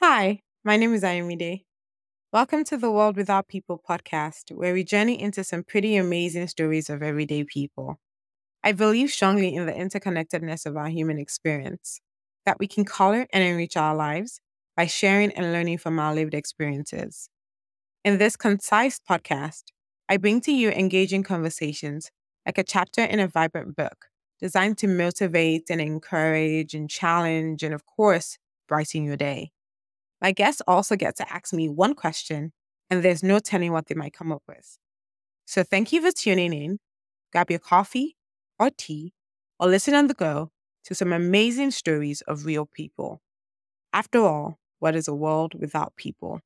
Hi, my name is Ayomide. Welcome to the World Without People podcast, where we journey into some pretty amazing stories of everyday people. I believe strongly in the interconnectedness of our human experience, that we can color and enrich our lives by sharing and learning from our lived experiences. In this concise podcast, I bring to you engaging conversations like a chapter in a vibrant book designed to motivate and encourage and challenge and, of course, brighten your day. My guests also get to ask me one question, and there's no telling what they might come up with. So thank you for tuning in. Grab your coffee or tea or listen on the go to some amazing stories of real people. After all, what is a world without people?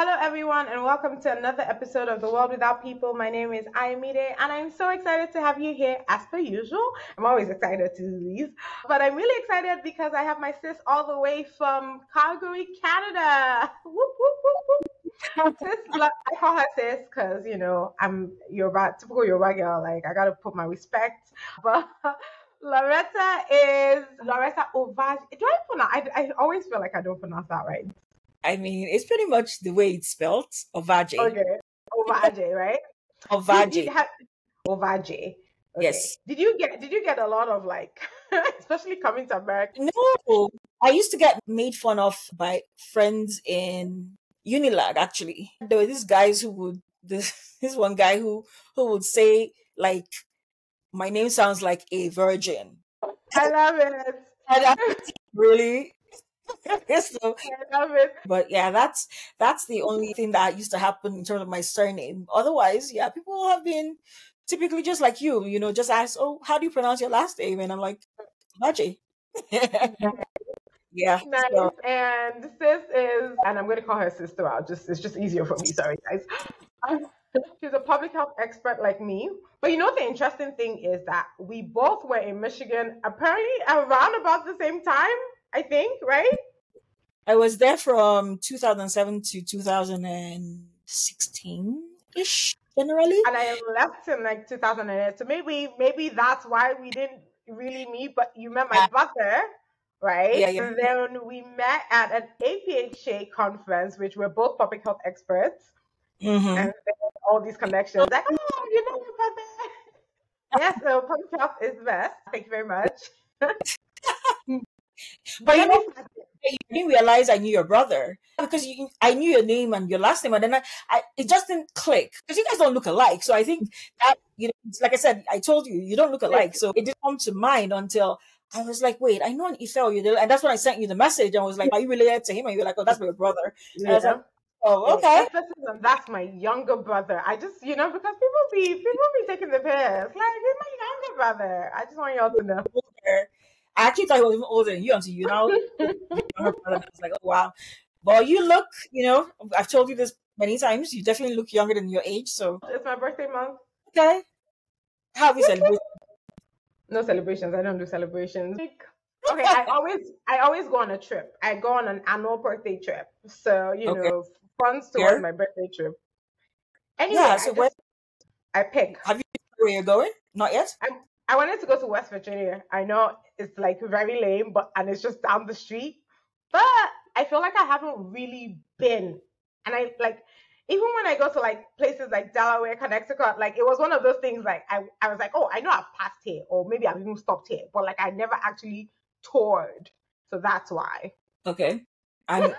Hello, everyone, and welcome to another episode of The World Without People. My name is Ayomide, and I'm so excited to have you here as per usual. I'm always excited to do these, but I'm really excited because I have my sis all the way from Calgary, Canada. Whoop, whoop, whoop, whoop. sis, I call her sis because, you know, I'm Yoruba, typical Yoruba girl. Like, I got to put my respect. But Lauretta is Lauretta Ovadje. Do I pronounce? I, I always feel like I don't pronounce that right. I mean, it's pretty much the way it's spelled, Ovadje. Okay, Ovadje, right? Ovadje. Ovadje. Okay. Yes. Did you get Did you get a lot of like, especially coming to America? No, I used to get made fun of by friends in Unilag. Actually, there were these guys who would this this one guy who who would say like, "My name sounds like a virgin." I love it. And I, really, so, but yeah, that's that's the only thing that used to happen in terms of my surname. Otherwise, yeah, people have been typically just like you, you know, just ask, "Oh, how do you pronounce your last name?" And I'm like, Maji. yeah. Nice. So. And sis is, and I'm going to call her sister out. Just it's just easier for me. Sorry, guys. She's a public health expert like me. But you know, the interesting thing is that we both were in Michigan apparently around about the same time. I think, right? I was there from 2007 to 2016 ish, generally. And I left in like 2008. So maybe maybe that's why we didn't really meet. But you met my brother, right? Yeah, yeah. And then we met at an APHA conference, which we're both public health experts. Mm-hmm. And all these connections. Like, oh, you know your brother. yes, so public health is the best. Thank you very much. But you know, you didn't realize I knew your brother because you, I knew your name and your last name, and then I, I it just didn't click because you guys don't look alike. So I think that you know, like I said, I told you you don't look alike, so it didn't come to mind until I was like, wait, I know an Ifel, you and that's when I sent you the message. I was like, are you related to him? And you were like, oh, that's my brother. Yeah. I was like, Oh, okay. That's my younger brother. I just, you know, because people be people be taking the piss. Like, he's my younger brother. I just want y'all to know. I actually thought he was even older than you until you know. I was like, oh wow. Well, you look, you know, I've told you this many times. You definitely look younger than your age. So it's my birthday month. Okay. How have you celebrated? No celebrations. I don't do celebrations. Okay, I always I always go on a trip. I go on an annual birthday trip. So you okay. know, funds towards Here? my birthday trip. Anyway, yeah, so I, just, I pick. Have you where you're going? Not yet. I'm, I wanted to go to West Virginia. I know it's like very lame, but and it's just down the street. But I feel like I haven't really been. And I like even when I go to like places like Delaware, Connecticut, like it was one of those things like I, I was like, oh, I know I've passed here, or maybe I've even stopped here, but like I never actually toured. So that's why. Okay. And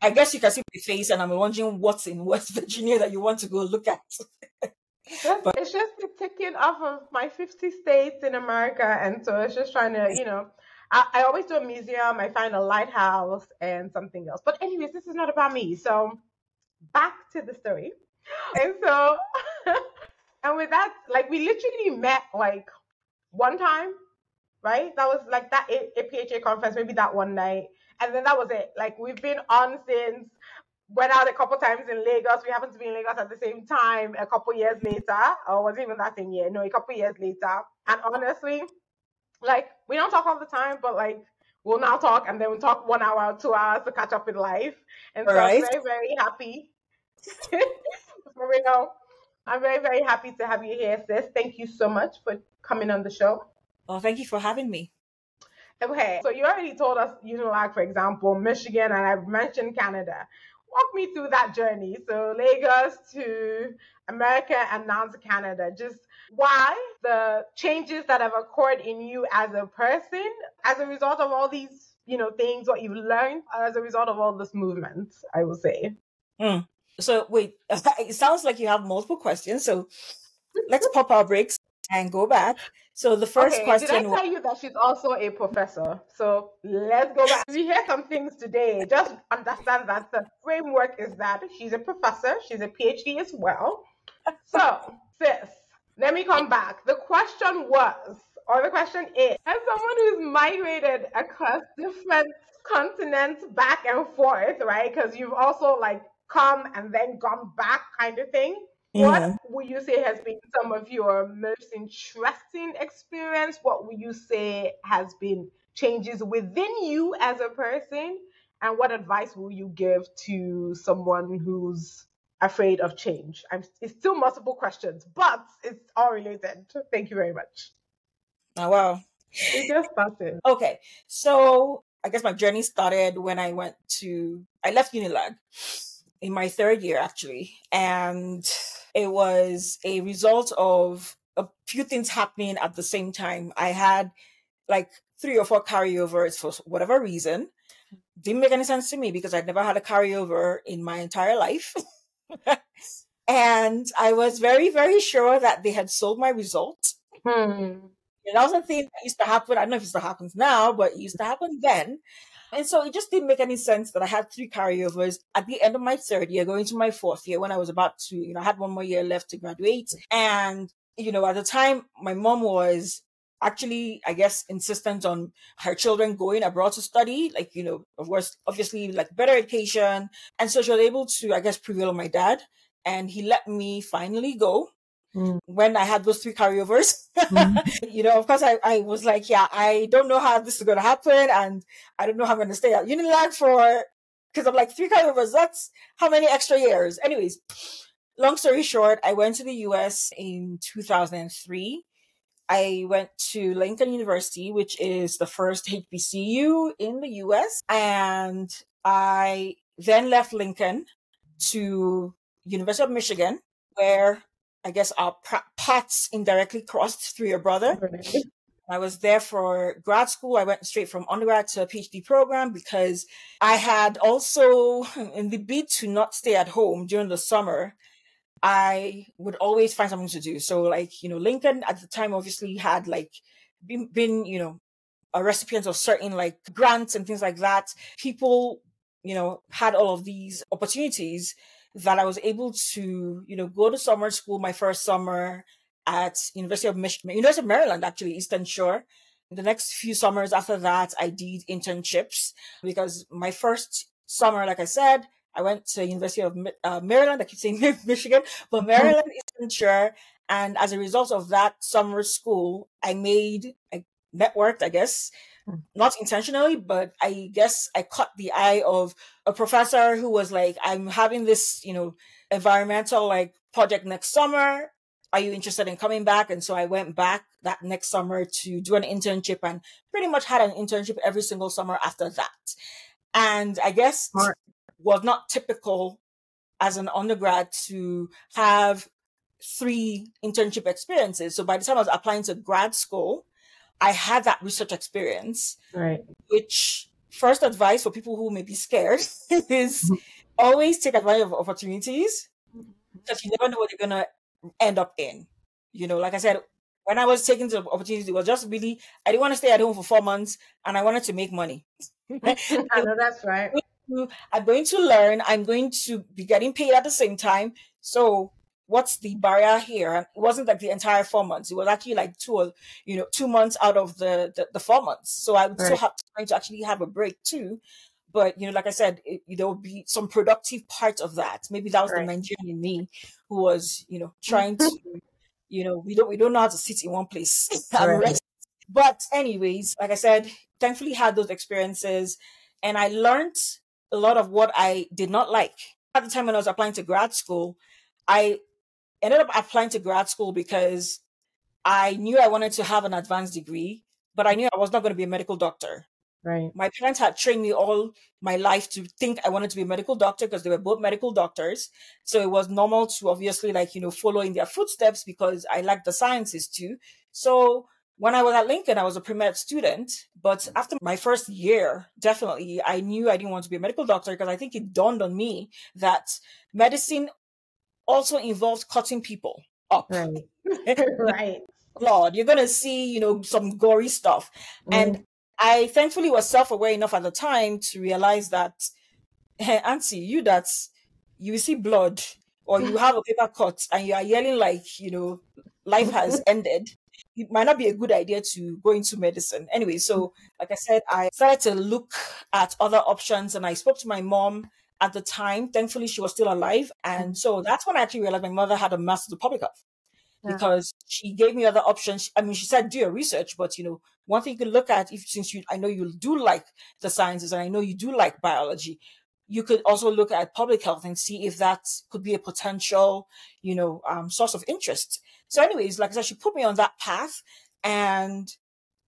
I guess you can see my face and I'm wondering what's in West Virginia that you want to go look at. but, it's just the ticking off of my 50 states in America. And so it's just trying to, you know, I, I, always do a museum, I find a lighthouse and something else. But, anyways, this is not about me. So, back to the story. And so, and with that, like, we literally met like one time, right? That was like that APHA conference, maybe that one night. and then that was it. Like we've been on since went out a couple times in Lagos. We happened to be in Lagos at the same time a couple years later, or was it even that same year? No, a couple years later. And honestly, like we don't talk all the time, but like we'll now talk and then we'll talk one hour, two hours to catch up with life. And so right. I'm very, very happy. For real. I'm very, very happy to have you here, sis. Thank you so much for coming on the show. Well, thank you for having me. Okay, so you already told us you know, like for example, Michigan, and I've mentioned Canada. Walk me through that journey. So Lagos to America and now to Canada. Just why the changes that have occurred in you as a person as a result of all these, you know, things, what you've learned as a result of all this movement, I will say. Mm. So wait, it sounds like you have multiple questions. So let's pop our brakes and go back. So the first okay, question. Did I tell you that she's also a professor? So let's go back. We hear some things today. Just understand that the framework is that she's a professor. She's a PhD as well. So sis, let me come back. The question was, or the question is, as someone who's migrated across different continents back and forth, right? Because you've also like come and then gone back kind of thing. What would you say has been some of your most interesting experience? What would you say has been changes within you as a person? And what advice will you give to someone who's afraid of change? I'm, it's still multiple questions, but it's all related. Thank you very much. Oh, wow. It just started. Okay. So I guess my journey started when I went to, I left Unilag in my third year actually. And it was a result of a few things happening at the same time. I had like three or four carryovers for whatever reason. Didn't make any sense to me because I'd never had a carryover in my entire life. and I was very, very sure that they had sold my results. Hmm. And that was a thing that used to happen. I don't know if it still happens now, but it used to happen then. And so it just didn't make any sense that I had three carryovers at the end of my third year, going to my fourth year when I was about to, you know, I had one more year left to graduate. And, you know, at the time, my mom was actually, I guess, insistent on her children going abroad to study, like, you know, of course, obviously, like better education. And so she was able to, I guess, prevail on my dad. And he let me finally go Mm. when I had those three carryovers. Mm. you know, of course, I, I was like, yeah, I don't know how this is going to happen. And I don't know how I'm going to stay at Unilag for, because I'm like, three carryovers, that's how many extra years? Anyways, long story short, I went to the US in 2003. I went to Lincoln University, which is the first HBCU in the US. And I then left Lincoln to University of Michigan, where I guess uh, our paths indirectly crossed through your brother. I was there for grad school. I went straight from undergrad to a PhD program because I had also, in the bid to not stay at home during the summer, I would always find something to do. So, like, you know, Lincoln at the time obviously had like been, been you know, a recipient of certain like grants and things like that. People, you know, had all of these opportunities that I was able to, you know, go to summer school my first summer at University of Michigan, University of Maryland, actually, Eastern Shore. The next few summers after that, I did internships because my first summer, like I said, I went to University of uh, Maryland. I keep saying Michigan, but Maryland Eastern Shore. And as a result of that summer school, I made, I networked, I guess, Hmm. not intentionally, but I guess I caught the eye of a professor who was like, I'm having this, you know, environmental like project next summer. Are you interested in coming back? And so I went back that next summer to do an internship and pretty much had an internship every single summer after that. And I guess Smart. was not typical as an undergrad to have three internship experiences. So by the time I was applying to grad school, I had that research experience. Right. Which first advice for people who may be scared is mm-hmm. always take advantage of opportunities because you never know what you're gonna end up in. You know, like I said, when I was taking the opportunity, it was just really I didn't want to stay at home for four months and I wanted to make money. I know that's right. I'm going to learn. I'm going to be getting paid at the same time. So what's the barrier here? And it wasn't like the entire four months. It was actually like two or, you know, two months out of the, the, the four months. So I would right. still have time to actually have a break too. but you know, like I said, it, there will be some productive part of that. Maybe that was right. the Nigerian in me who was, you know, mm-hmm. trying to, you know, we don't we don't know how to sit in one place right. But anyways, like I said, thankfully had those experiences, and I learned a lot of what I did not like at the time when I was applying to grad school. I ended up applying to grad school because I knew I wanted to have an advanced degree, but I knew I was not going to be a medical doctor. Right. My parents had trained me all my life to think I wanted to be a medical doctor because they were both medical doctors. So it was normal to obviously like, you know, follow in their footsteps because I liked the sciences too. So when I was at Lincoln, I was a pre-med student, but after my first year, definitely, I knew I didn't want to be a medical doctor because I think it dawned on me that medicine also involves cutting people up. Right. right. Lord, you're gonna see, you know, some gory stuff. Mm. And I thankfully was self-aware enough at the time to realize that, hey, Auntie, you that you see blood or you have a paper cut and you are yelling like, you know, life has ended. It might not be a good idea to go into medicine. Anyway, so like I said, I started to look at other options and I spoke to my mom at the time. Thankfully, she was still alive. And so that's when I actually realized my mother had a master's of public health yeah. because she gave me other options. I mean, she said do your research, but you know, one thing you could look at if since you I know you do like the sciences and I know you do like biology, you could also look at public health and see if that could be a potential, you know, um, source of interest. So, anyways, like I said, she put me on that path, and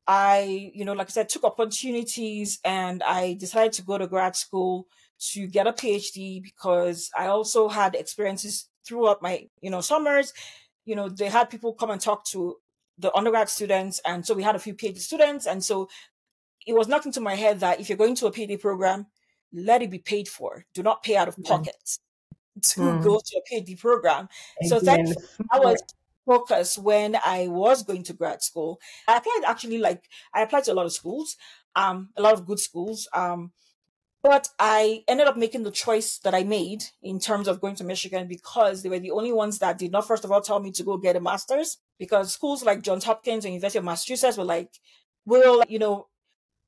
I, you know, like I said, took opportunities, and I decided to go to grad school to get a PhD because I also had experiences throughout my, you know, summers you know, they had people come and talk to the undergrad students. And so we had a few PhD students. And so it was knocked into my head that if you're going to a PhD program, let it be paid for. Do not pay out of pocket to mm. go to a PhD program. Again. So thankfully, I was focused when I was going to grad school. I applied actually like I applied to a lot of schools, um, a lot of good schools. Um, but I ended up making the choice that I made in terms of going to Michigan because they were the only ones that did not, first of all, tell me to go get a master's. Because schools like Johns Hopkins and University of Massachusetts were like, we'll, you know,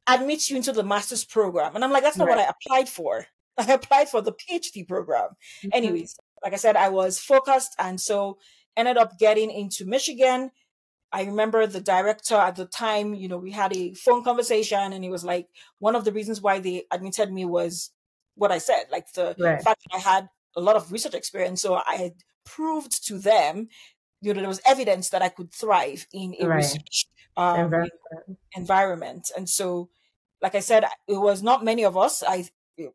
admit you into the master's program. And I'm like, that's not right. what I applied for. I applied for the PhD program. Mm-hmm. Anyways, like I said, I was focused and so ended up getting into Michigan I remember the director at the time, you know, we had a phone conversation and he was like, one of the reasons why they admitted me was what I said, like the right. fact that I had a lot of research experience. So I had proved to them, you know, there was evidence that I could thrive in a right. research um, environment. environment. And so, like I said, it was not many of us. I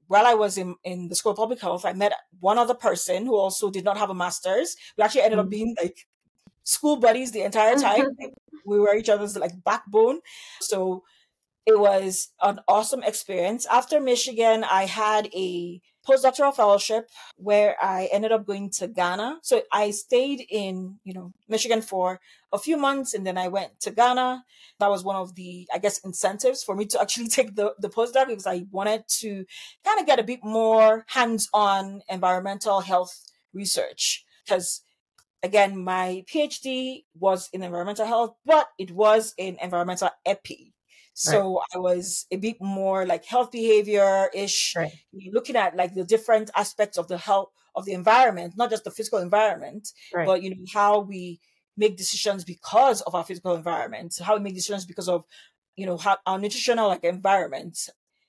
while I was in, in the School of Public Health, I met one other person who also did not have a master's. We actually ended mm-hmm. up being like school buddies the entire time. we were each other's like backbone. So it was an awesome experience. After Michigan, I had a postdoctoral fellowship where I ended up going to Ghana. So I stayed in, you know, Michigan for a few months and then I went to Ghana. That was one of the, I guess, incentives for me to actually take the, the postdoc because I wanted to kind of get a bit more hands-on environmental health research because again, my PhD was in environmental health, but it was in environmental epi. So right. I was a bit more like health behavior ish, right. looking at like the different aspects of the health of the environment, not just the physical environment, right. but you know how we make decisions because of our physical environment, how we make decisions because of you know how our nutritional like environment.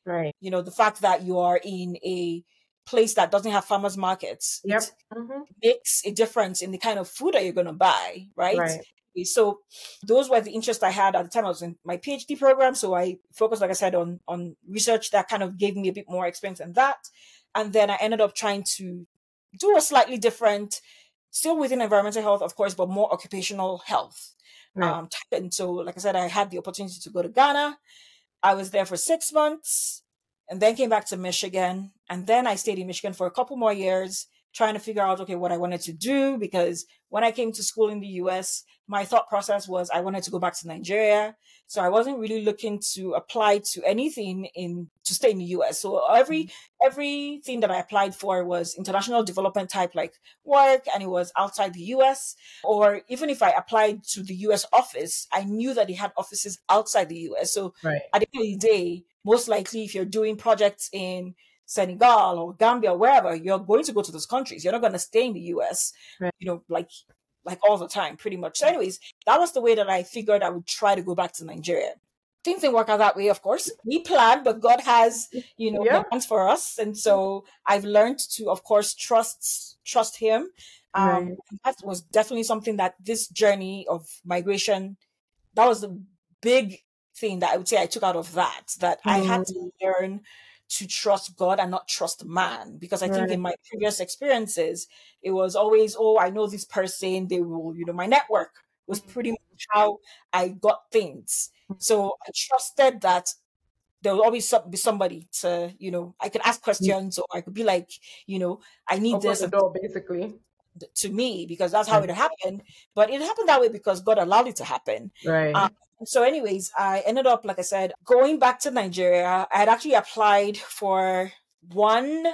Right. You know the fact that you are in a place that doesn't have farmers markets yep. Mm-hmm. makes a difference in the kind of food that you're going to buy, right? right? So those were the interests I had at the time. I was in my PhD program, so I focused, like I said, on on research that kind of gave me a bit more experience in that. And then I ended up trying to do a slightly different, still within environmental health, of course, but more occupational health. Right. Um, and so, like I said, I had the opportunity to go to Ghana. I was there for six months and then came back to Michigan. And then I stayed in Michigan for a couple more years. trying to figure out, okay, what I wanted to do. Because when I came to school in the US, my thought process was I wanted to go back to Nigeria. So I wasn't really looking to apply to anything in to stay in the US. So every mm-hmm. everything that I applied for was international development type like work and it was outside the US. Or even if I applied to the US office, I knew that they had offices outside the US. So right. at the end of the day, most likely if you're doing projects in Senegal or Gambia, or wherever, you're going to go to those countries. You're not going to stay in the US, right. you know, like like all the time, pretty much. So, anyways, that was the way that I figured I would try to go back to Nigeria. Things didn't work out that way, of course. We planned, but God has, you know, yeah. plans for us, and so I've learned to, of course, trust trust Him. Um, right. That was definitely something that this journey of migration, that was the big thing that I would say I took out of that. That mm. I had to mm. learn to trust God and not trust man. Because I right. think in my previous experiences, it was always, oh, I know this person, they will, you know, my network was mm-hmm. pretty much how I got things. Mm-hmm. So I trusted that there will always be somebody to, you know, I could ask questions or I could be like, you know, I need Open this. The door, basically. To me, because that's how it happened. But it happened that way because God allowed it to happen. Right. Um, so, anyways, I ended up, like I said, going back to Nigeria. I had actually applied for one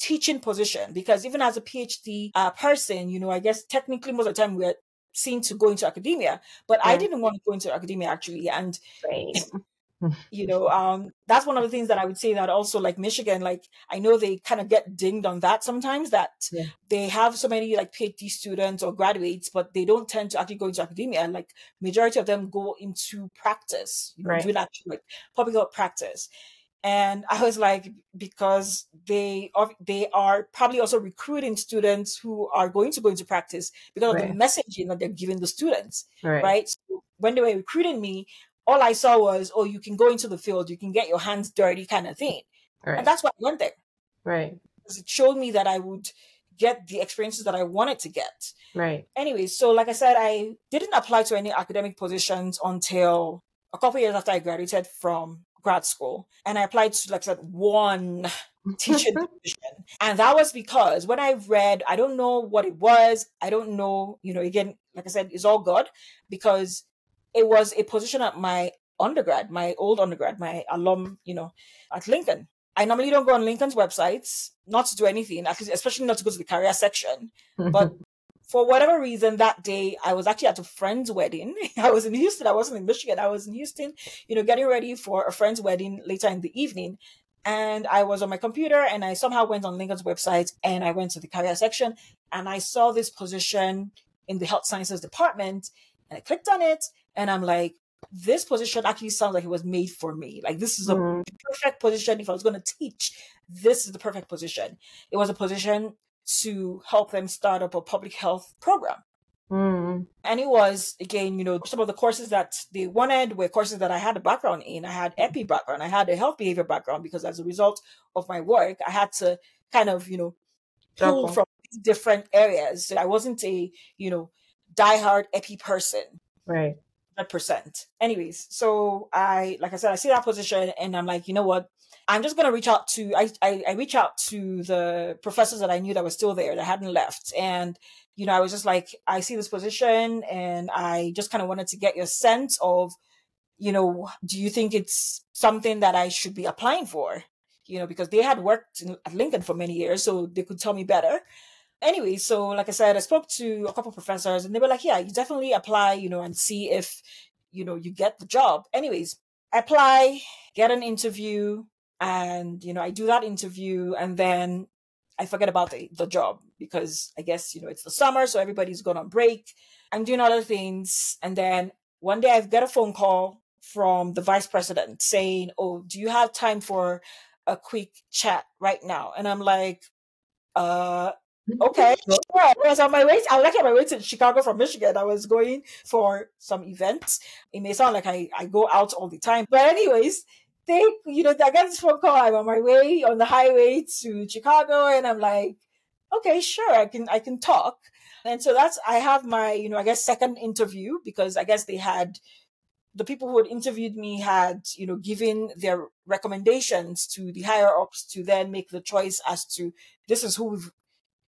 teaching position because even as a PhD uh, person, you know, I guess technically most of the time we're seen to go into academia, but yeah. I didn't want to go into academia actually. And right. You know um that's one of the things that i would say that also like michigan like i know they kind of get dinged on that sometimes that yeah. they have so many like phd students or graduates but they don't tend to actually go into academia like majority of them go into practice you know right. doing actually like public health practice and i was like because they are they are probably also recruiting students who are going to go into practice because right. of the messaging that they're giving the students right, right? So when they were recruiting me all I saw was, oh, you can go into the field, you can get your hands dirty kind of thing. Right. And that's why I went there. Right. Because it showed me that I would get the experiences that I wanted to get. Right. Anyway, so like I said, I didn't apply to any academic positions until a couple years after I graduated from grad school. And I applied to, like I said, one teaching position. And that was because when I read, I don't know what it was. I don't know, you know, again, like I said, it's all God because it was a position at my undergrad, my old undergrad, my alum, you know, at Lincoln. I normally don't go on Lincoln's websites, not to do anything, especially not to go to the career section. But for whatever reason, that day I was actually at a friend's wedding. I was in Houston. I wasn't in Michigan. I was in Houston, you know, getting ready for a friend's wedding later in the evening. And I was on my computer and I somehow went on Lincoln's website and I went to the career section and I saw this position in the health sciences department and I clicked on it and I'm like, this position actually sounds like it was made for me. Like this is a mm. perfect position. If I was going to teach, this is the perfect position. It was a position to help them start up a public health program. Mm. And it was, again, you know, some of the courses that they wanted were courses that I had a background in. I had EPI background. I had a health behavior background because as a result of my work, I had to kind of, you know, pull from different areas. So I wasn't a, you know, diehard EPI person. Right percent. Anyways, so I, like I said, I see that position and I'm like, you know what? I'm just gonna reach out to I, I, I reach out to the professors that I knew that were still there that hadn't left. And, you know, I was just like, I see this position and I just kind of wanted to get your sense of, you know, do you think it's something that I should be applying for? You know, because they had worked in, at Lincoln for many years, so they could tell me better anyway, so like I said, I spoke to a couple professors and they were like, yeah, you definitely apply, you know, and see if, you know, you get the job. Anyways, I apply, get an interview, and, you know, I do that interview and then I forget about the, the job because I guess, you know, it's the summer, so everybody's gone on break. I'm doing other things. And then one day I've got a phone call from the vice president saying, Oh, do you have time for a quick chat right now? And I'm like, uh, Okay. Sure. I was on my way. I was actually on my way to Chicago from Michigan. I was going for some events. It may sound like I, I go out all the time. But anyways, they, you know, I got this phone call. I'm on my way on the highway to Chicago and I'm like, okay, sure, I can, I can talk. And so that's, I have my, you know, I guess second interview because I guess they had, the people who had interviewed me had, you know, given their recommendations to the higher ups to then make the choice as to this is who we've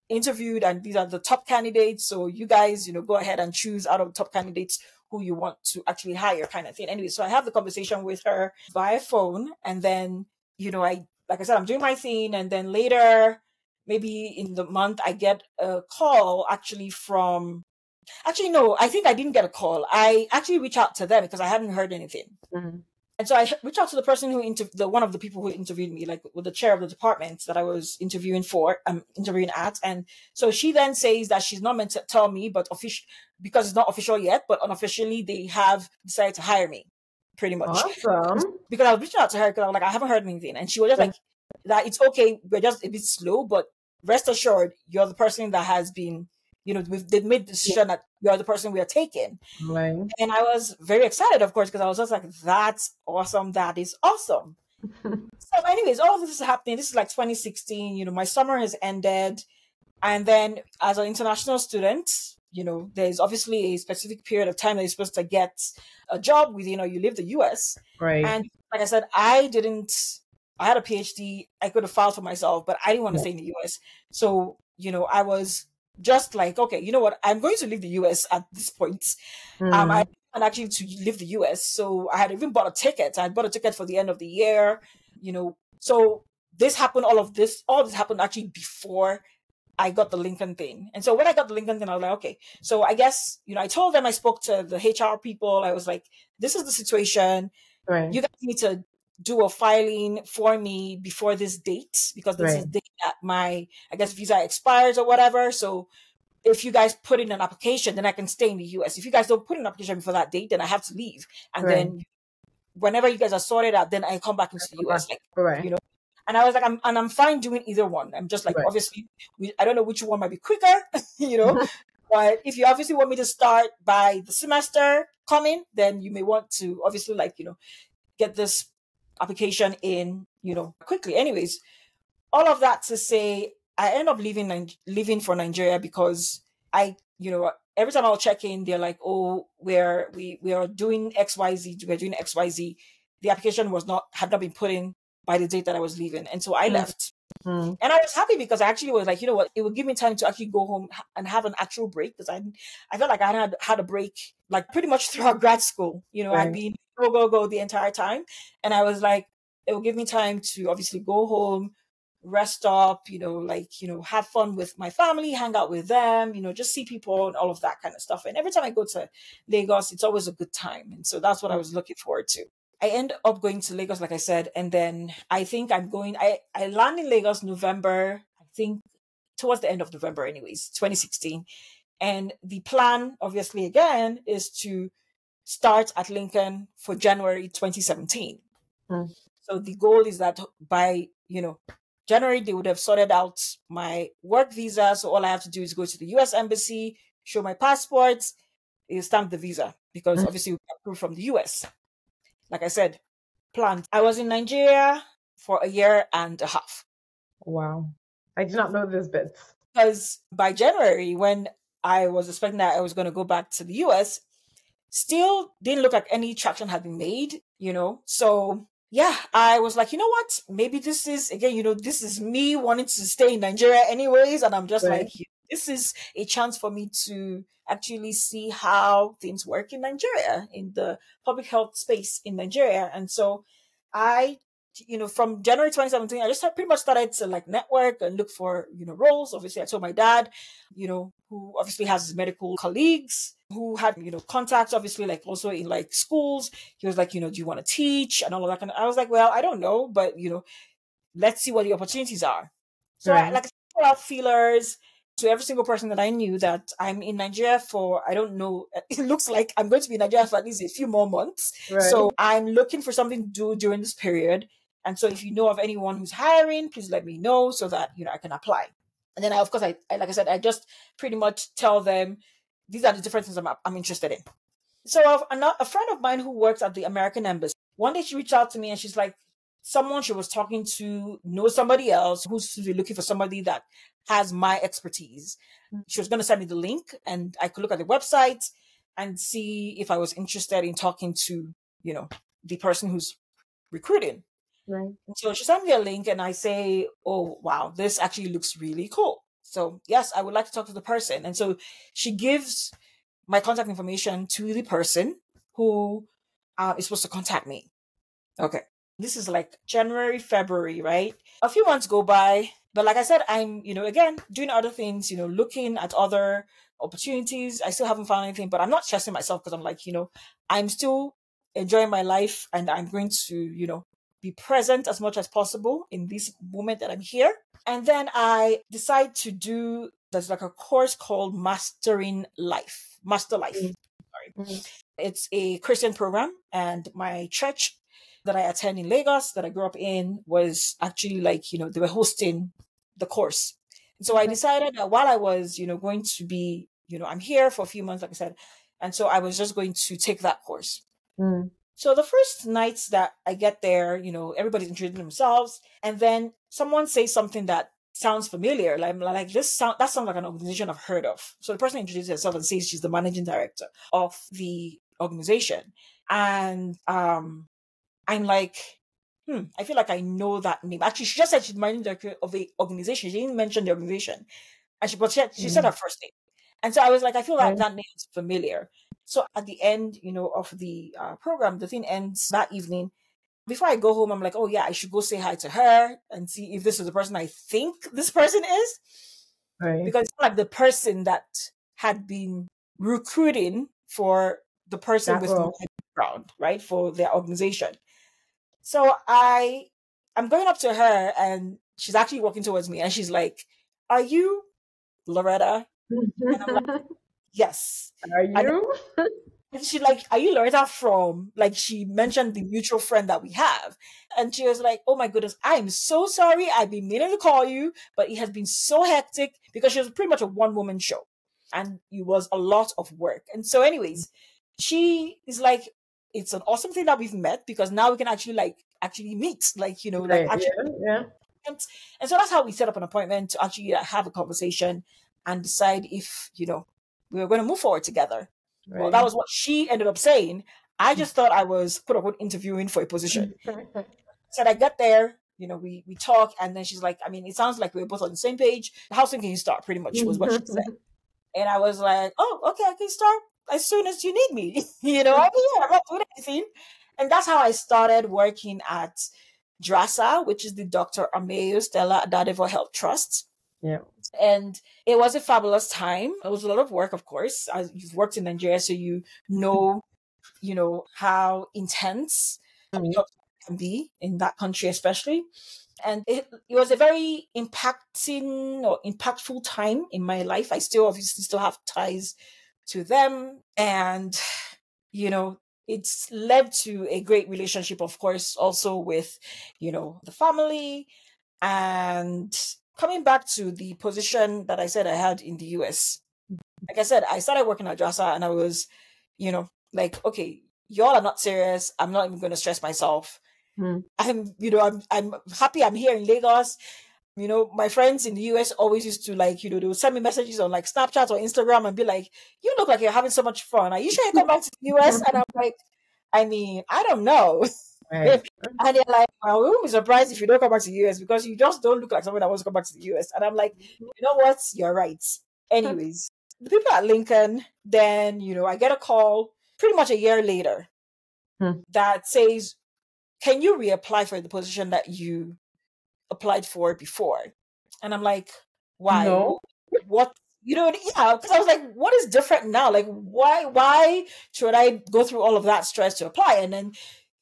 interviewed and these are the top candidates. So you guys, you know, go ahead and choose out of top candidates who you want to actually hire kind of thing. Anyway, so I have the conversation with her via phone and then, you know, I, like I said, I'm doing my thing and then later, maybe in the month, I get a call actually from, actually, no, I think I didn't get a call. I actually reached out to them because I hadn't heard anything. Mm-hmm. And so I reached out to the person who interviewed the one of the people who interviewed me, like with the chair of the department that I was interviewing for, um, interviewing at. And so she then says that she's not meant to tell me, but official because it's not official yet, but unofficially they have decided to hire me, pretty much. Awesome. Because I was reaching out to her because I was like, I haven't heard anything, and she was just like, that it's okay, we're just a bit slow, but rest assured, you're the person that has been you know, we've they've made the decision that you're the person we are taking. Right. And I was very excited, of course, because I was just like, that's awesome. That is awesome. so, anyways, all of this is happening. This is like 2016. You know, my summer has ended. And then as an international student, you know, there's obviously a specific period of time that you're supposed to get a job with, you know, you leave the US. Right. And like I said, I didn't I had a PhD. I could have filed for myself, but I didn't want to yeah. stay in the US. So, you know, I was just like, okay, you know what? I'm going to leave the US at this point. Mm. Um, I and actually to leave the US. So I had even bought a ticket. I had bought a ticket for the end of the year, you know. So this happened, all of this, all this happened actually before I got the Lincoln thing. And so when I got the Lincoln thing, I was like, okay. So I guess, you know, I told them I spoke to the HR people. I was like, this is the situation. Right. You guys need to do a filing for me before this date because this right. is the date that my I guess visa expires or whatever. So if you guys put in an application, then I can stay in the US. If you guys don't put in an application before that date, then I have to leave. And right. then whenever you guys are sorted out, then I come back into the US. Like, right. You know. And I was like, I'm and I'm fine doing either one. I'm just like, right. obviously, we, I don't know which one might be quicker, you know. but if you obviously want me to start by the semester coming, then you may want to obviously like you know get this application in, you know, quickly. Anyways, all of that to say, I end up leaving leaving for Nigeria because I, you know, every time I'll check in, they're like, "Oh, we're we we are doing X Y Z. We're doing X Y Z." The application was not had not been put in by the date that I was leaving, and so I mm. left. Mm. And I was happy because I actually was like, you know what, it would give me time to actually go home and have an actual break because I I felt like I had had a break like pretty much throughout grad school. You know, right. I'd been go, go, go the entire time. And I was like, it will give me time to obviously go home, rest up, you know, like, you know, have fun with my family, hang out with them, you know, just see people and all of that kind of stuff. And every time I go to Lagos, it's always a good time. And so that's what I was looking forward to. I end up going to Lagos, like I said, and then I think I'm going, I, I land in Lagos November, I think towards the end of November, anyways, 2016. And the plan, obviously, again, is to start at Lincoln for January 2017. Mm. So the goal is that by, you know, January, they would have sorted out my work visa. So all I have to do is go to the US embassy, show my passport, stamp the visa because mm. obviously we approved from the US. Like I said, planned. I was in Nigeria for a year and a half. Wow. I did not know this bit. Because by January, when I was expecting that I was going to go back to the US, still didn't look like any traction had been made, you know? So yeah, I was like, you know what? Maybe this is, again, you know, this is me wanting to stay in Nigeria anyways. And I'm just right. like, this is a chance for me to actually see how things work in Nigeria, in the public health space in Nigeria. And so I you know, from January 2017, I just pretty much started to like network and look for, you know, roles. Obviously, I told my dad, you know, who obviously has his medical colleagues who had, you know, contacts, obviously, like also in like schools. He was like, you know, do you want to teach and all of that kind of, I was like, well, I don't know, but, you know, let's see what the opportunities are. So right. I, like, I put out feelers to every single person that I knew that I'm in Nigeria for, I don't know, it looks like I'm going to be in Nigeria for at least a few more months. Right. So I'm looking for something to do during this period. And so if you know of anyone who's hiring, please let me know so that, you know, I can apply. And then I, of course, I, I like I said, I just pretty much tell them these are the different things I'm, I'm interested in. So a, a friend of mine who works at the American Embassy, one day she reached out to me and she's like, someone she was talking to knows somebody else who's looking for somebody that has my expertise. She was going to send me the link and I could look at the website and see if I was interested in talking to, you know, the person who's recruiting. Right. So she sent me a link and I say, oh, wow, this actually looks really cool. So, yes, I would like to talk to the person. And so she gives my contact information to the person who uh, is supposed to contact me. Okay. This is like January, February, right? A few months go by. But like I said, I'm, you know, again, doing other things, you know, looking at other opportunities. I still haven't found anything, but I'm not stressing myself because I'm like, you know, I'm still enjoying my life and I'm going to, you know, be present as much as possible in this moment that I'm here. And then I decide to do there's like a course called Mastering Life, Master Life. Mm-hmm. Sorry. Mm-hmm. It's a Christian program, and my church that I attend in Lagos that I grew up in was actually like, you know, they were hosting the course. And so I decided that while I was, you know, going to be, you know, I'm here for a few months, like I said, and so I was just going to take that course. Mm. So the first nights that I get there, you know, everybody's introducing themselves, and then someone says something that sounds familiar. Like, like this sound that sounds like an organization I've heard of. So the person introduces herself and says she's the managing director of the organization. And um I'm like, hmm, I feel like I know that name. Actually, she just said she's managing director of the organization. She didn't mention the organization. And she but she, she mm. said her first name. And so I was like, I feel like right. that name is familiar. So at the end, you know, of the uh, program, the thing ends that evening. Before I go home, I'm like, oh yeah, I should go say hi to her and see if this is the person I think this person is. Right. Because it's like the person that had been recruiting for the person that with role. the background, right, for their organization. So I I'm going up to her and she's actually walking towards me and she's like, Are you Lauretta? And I'm like, Yes. Are you? And she like, Are you Lauretta from like she mentioned the mutual friend that we have? And she was like, Oh my goodness, I'm so sorry. I've been meaning to call you, but it has been so hectic because she was pretty much a one woman show. And it was a lot of work. And so, anyways, she is like, it's an awesome thing that we've met because now we can actually like actually meet, like you know, like actually. Yeah, yeah. And so that's how we set up an appointment to actually like, have a conversation and decide if you know we were going to move forward together. Right. Well, that was what she ended up saying. I just thought I was put quote unquote interviewing for a position. Said I got there, you know, we we talk, and then she's like, I mean, it sounds like we are both on the same page. How soon can you start? Pretty much was what she mm-hmm. said. And I was like, oh, okay, I can start as soon as you need me. you know, I'm here, I'm not doing anything. And that's how I started working at DRASA, which is the Dr. Ameyo Stella Adadevoh Health Trust. Yeah. And it was a fabulous time. It was a lot of work, of course. As you've worked in Nigeria, so you know, you know, how intense mm-hmm. can be in that country, especially. And it, it was a very impacting or impactful time in my life. I still obviously still have ties to them. And, you know, it's led to a great relationship, of course, also with, you know, the family. And coming back to the position that I said I had in the US, like I said, I started working at DRASA and I was, you know, like, okay, y'all are not serious. I'm not even going to stress myself. Hmm. I'm, you know, I'm, I'm happy I'm here in Lagos. You know, my friends in the US always used to like, you know, they would send me messages on like Snapchat or Instagram and be like, you look like you're having so much fun. Are you sure you come back to the US? And I'm like, I mean, I don't know. Right. and they're like, well, we won't be surprised if you don't come back to the US because you just don't look like someone that wants to come back to the US. And I'm like, you know what? You're right. Anyways, the people at Lincoln, then, you know, I get a call pretty much a year later hmm. that says, can you reapply for the position that you applied for before. And I'm like, why? No. What? You know, yeah, because I was like, what is different now? Like, why, why should I go through all of that stress to apply? And then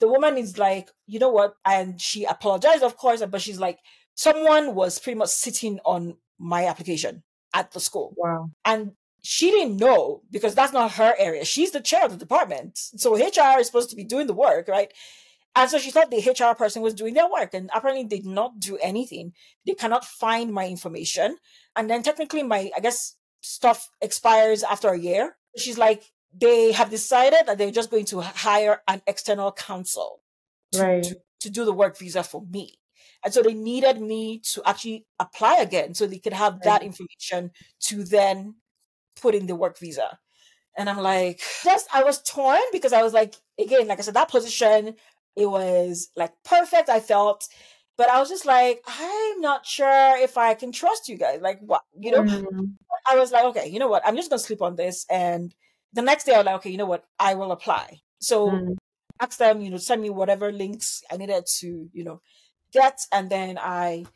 the woman is like, you know what? And she apologized, of course, but she's like, someone was pretty much sitting on my application at the school. Wow. And she didn't know because that's not her area. She's the chair of the department. So HR is supposed to be doing the work, right? And so she thought the HR person was doing their work, and apparently did not do anything. They cannot find my information. And then technically, my, I guess, stuff expires after a year. She's like, they have decided that they're just going to hire an external counsel to, right. to, to do the work visa for me. And so they needed me to actually apply again so they could have right. that information to then put in the work visa. And I'm like, just, I was torn because I was like, again, like I said, that position it was like perfect, I felt. But I was just like, I'm not sure if I can trust you guys. Like, what? You know, Mm. I was like, okay, you know what? I'm just going to sleep on this. And the next day, I was like, okay, you know what? I will apply. So Mm. asked them, you know, send me whatever links I needed to, you know, get. And then I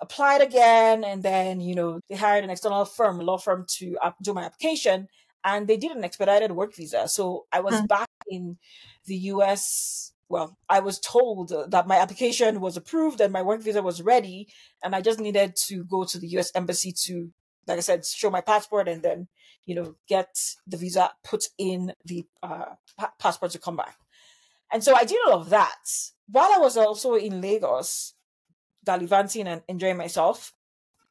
applied again. And then, you know, they hired an external firm, a law firm to uh, do my application. And they did an expedited work visa. So I was Mm. back in the US. Well, I was told that my application was approved and my work visa was ready. And I just needed to go to the US embassy to, like I said, show my passport and then, you know, get the visa put in the uh, pa- passport to come back. And so I did all of that while I was also in Lagos, gallivanting and enjoying myself.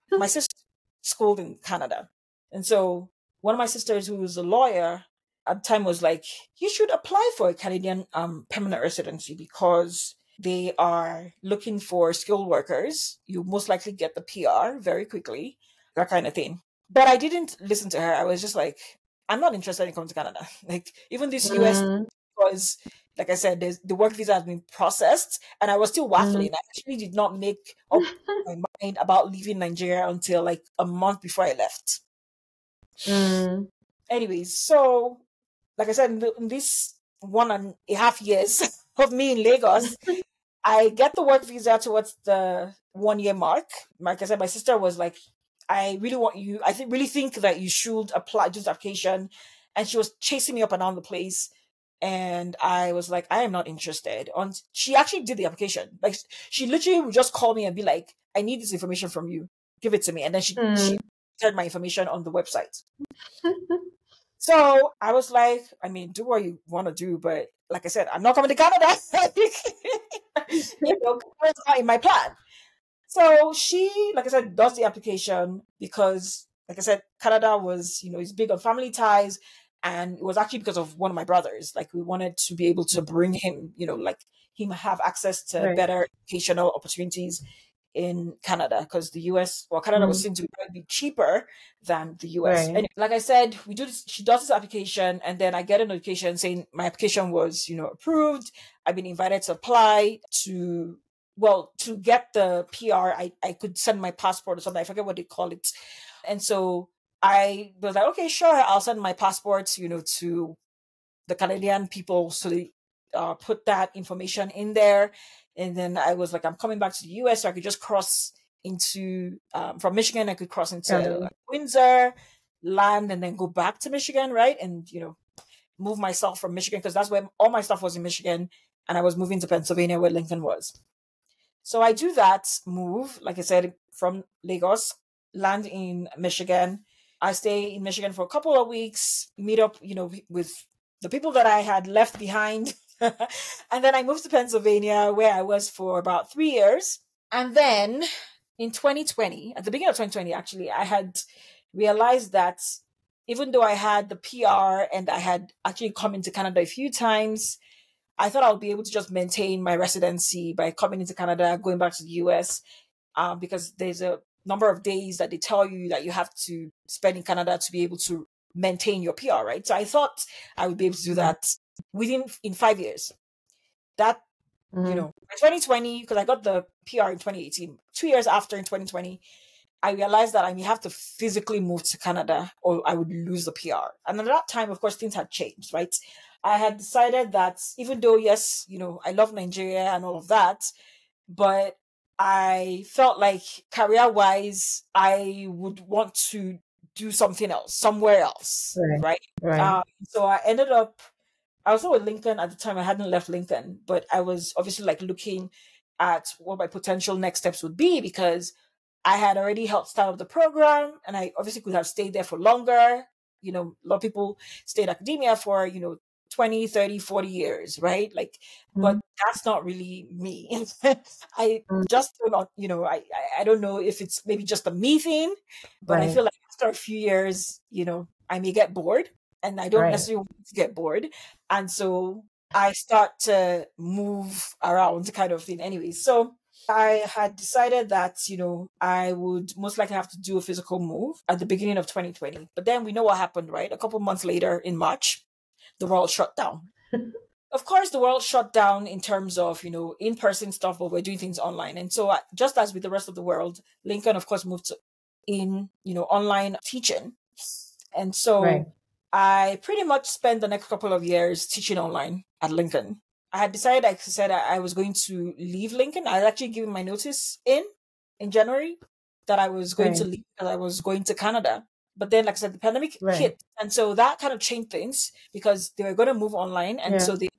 My sister schooled in Canada. And so one of my sisters, who is a lawyer at the time, was like, You should apply for a Canadian um, permanent residency because they are looking for skilled workers. You most likely get the PR very quickly, that kind of thing. But I didn't listen to her. I was just like, I'm not interested in coming to Canada. Like, even this US was, like I said, the work visa has been processed, and I was still waffling. I actually did not make up my mind about leaving Nigeria until like a month before I left. Mm. Anyways, so like I said, in, the, in this one and a half years of me in Lagos, I get the work visa towards the one year mark. Like I said, my sister was like, I really want you, I think really think that you should apply do this application. And she was chasing me up and down the place. And I was like, I am not interested. On she actually did the application. Like she literally would just call me and be like, I need this information from you. Give it to me. And then she Mm. she shared my information on the website. So I was like, I mean, do what you want to do, but like I said, I'm not coming to Canada. you know, it's not in my plan. So she, like I said, does the application because, like I said, Canada was, you know, is big on family ties. And it was actually because of one of my brothers. Like we wanted to be able to bring him, you know, like him have access to Right. better educational opportunities in Canada because the US, well, Canada was Mm. seen to be cheaper than the US. Right. And like I said, we do this, she does this application and then I get a notification saying my application was, you know, approved. I've been invited to apply to, well, to get the PR, I, I could send my passport or something. I forget what they call it. And so I was like, okay, sure, I'll send my passport, you know, to the Canadian people so they uh, put that information in there. And then I was like, I'm coming back to the US, so I could just cross into um, from Michigan. I could cross into Canada. Windsor, land, and then go back to Michigan, right? And you know, move myself from Michigan because that's where all my stuff was in Michigan, and I was moving to Pennsylvania where Lincoln was. So I do that move, like I said, from Lagos, land in Michigan. I stay in Michigan for a couple of weeks, meet up, you know, with the people that I had left behind. and then I moved to Pennsylvania where I was for about three years. And then in 2020, at the beginning of 2020, actually, I had realized that even though I had the PR and I had actually come into Canada a few times, I thought I would be able to just maintain my residency by coming into Canada, going back to the US, um, because there's a number of days that they tell you that you have to spend in Canada to be able to maintain your PR, right? So I thought I would be able to do that within in five years. That Mm. you know, by 2020, because I got the PR in 2018, two years after in 2020, I realized that I may have to physically move to Canada or I would lose the PR. And at that time, of course, things had changed, right? I had decided that even though, yes, you know, I love Nigeria and all of that, but I felt like career wise, I would want to do something else, somewhere else, Right. right? Right. Um, so I ended up, I was still with Lincoln at the time. I hadn't left Lincoln, but I was obviously like looking at what my potential next steps would be because I had already helped start up the program and I obviously could have stayed there for longer. You know, a lot of people stay in academia for, you know, 20, 30, 40 years, right? Like, but that's not really me. I Mm. just do not, you know, I, I, I don't know if it's maybe just a me thing, but I feel like after a few years, you know, I may get bored and I don't Right. necessarily want to get bored. And so I start to move around kind of thing anyway. So I had decided that, you know, I would most likely have to do a physical move at the beginning of 2020. But then we know what happened, right? A couple months later in March, the world shut down. of course, the world shut down in terms of, you know, in person stuff, but we're doing things online. And so, uh, just as with the rest of the world, Lincoln, of course, moved to in, you know, online teaching. And so, right. I pretty much spent the next couple of years teaching online at Lincoln. I had decided, like I said, I was going to leave Lincoln. I had actually given my notice in in January that I was going right. to leave because I was going to Canada. But then, like I said, the pandemic right. hit. And so that kind of changed things because they were going to move online. And yeah. so they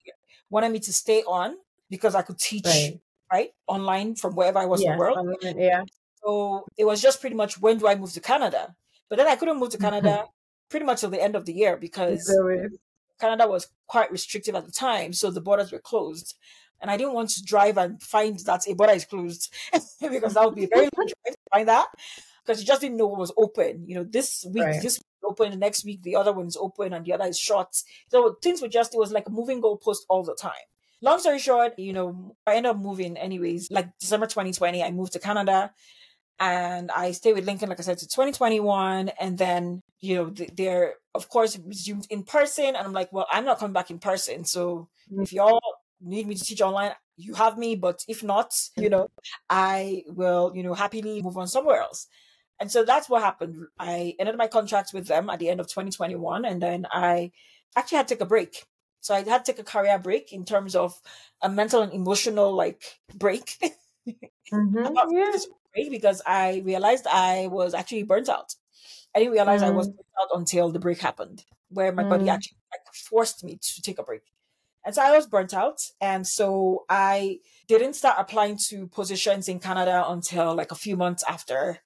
wanted me to stay on because I could teach, right, right online from wherever I was yeah, in the world. yeah. So it was just pretty much when do I move to Canada? But then I couldn't move to mm-hmm. Canada. Pretty much till the end of the year because Canada was quite restrictive at the time. So the borders were closed. And I didn't want to drive and find that a border is closed because that would be a very long drive to find that because you just didn't know what was open. You know, this week, right. this open, the next week, the other one is open and the other is short. So things were just, it was like a moving goalpost all the time. Long story short, you know, I ended up moving anyways. Like December 2020, I moved to Canada and I stayed with Lincoln, like I said, to 2021. And then, you know, they're, of course, resumed in person. And I'm like, well, I'm not coming back in person. So mm-hmm. if y'all need me to teach online, you have me. But if not, you know, I will, you know, happily move on somewhere else. And so that's what happened. I ended my contract with them at the end of 2021. And then I actually had to take a break. So I had to take a career break in terms of a mental and emotional like break. Mm-hmm, yeah. Break because I realized I was actually burnt out. I didn't realize mm. I was mm. burnt out until the break happened, where my mm. body actually like, forced me to take a break. And so I was burnt out. And so I didn't start applying to positions in Canada until like a few months after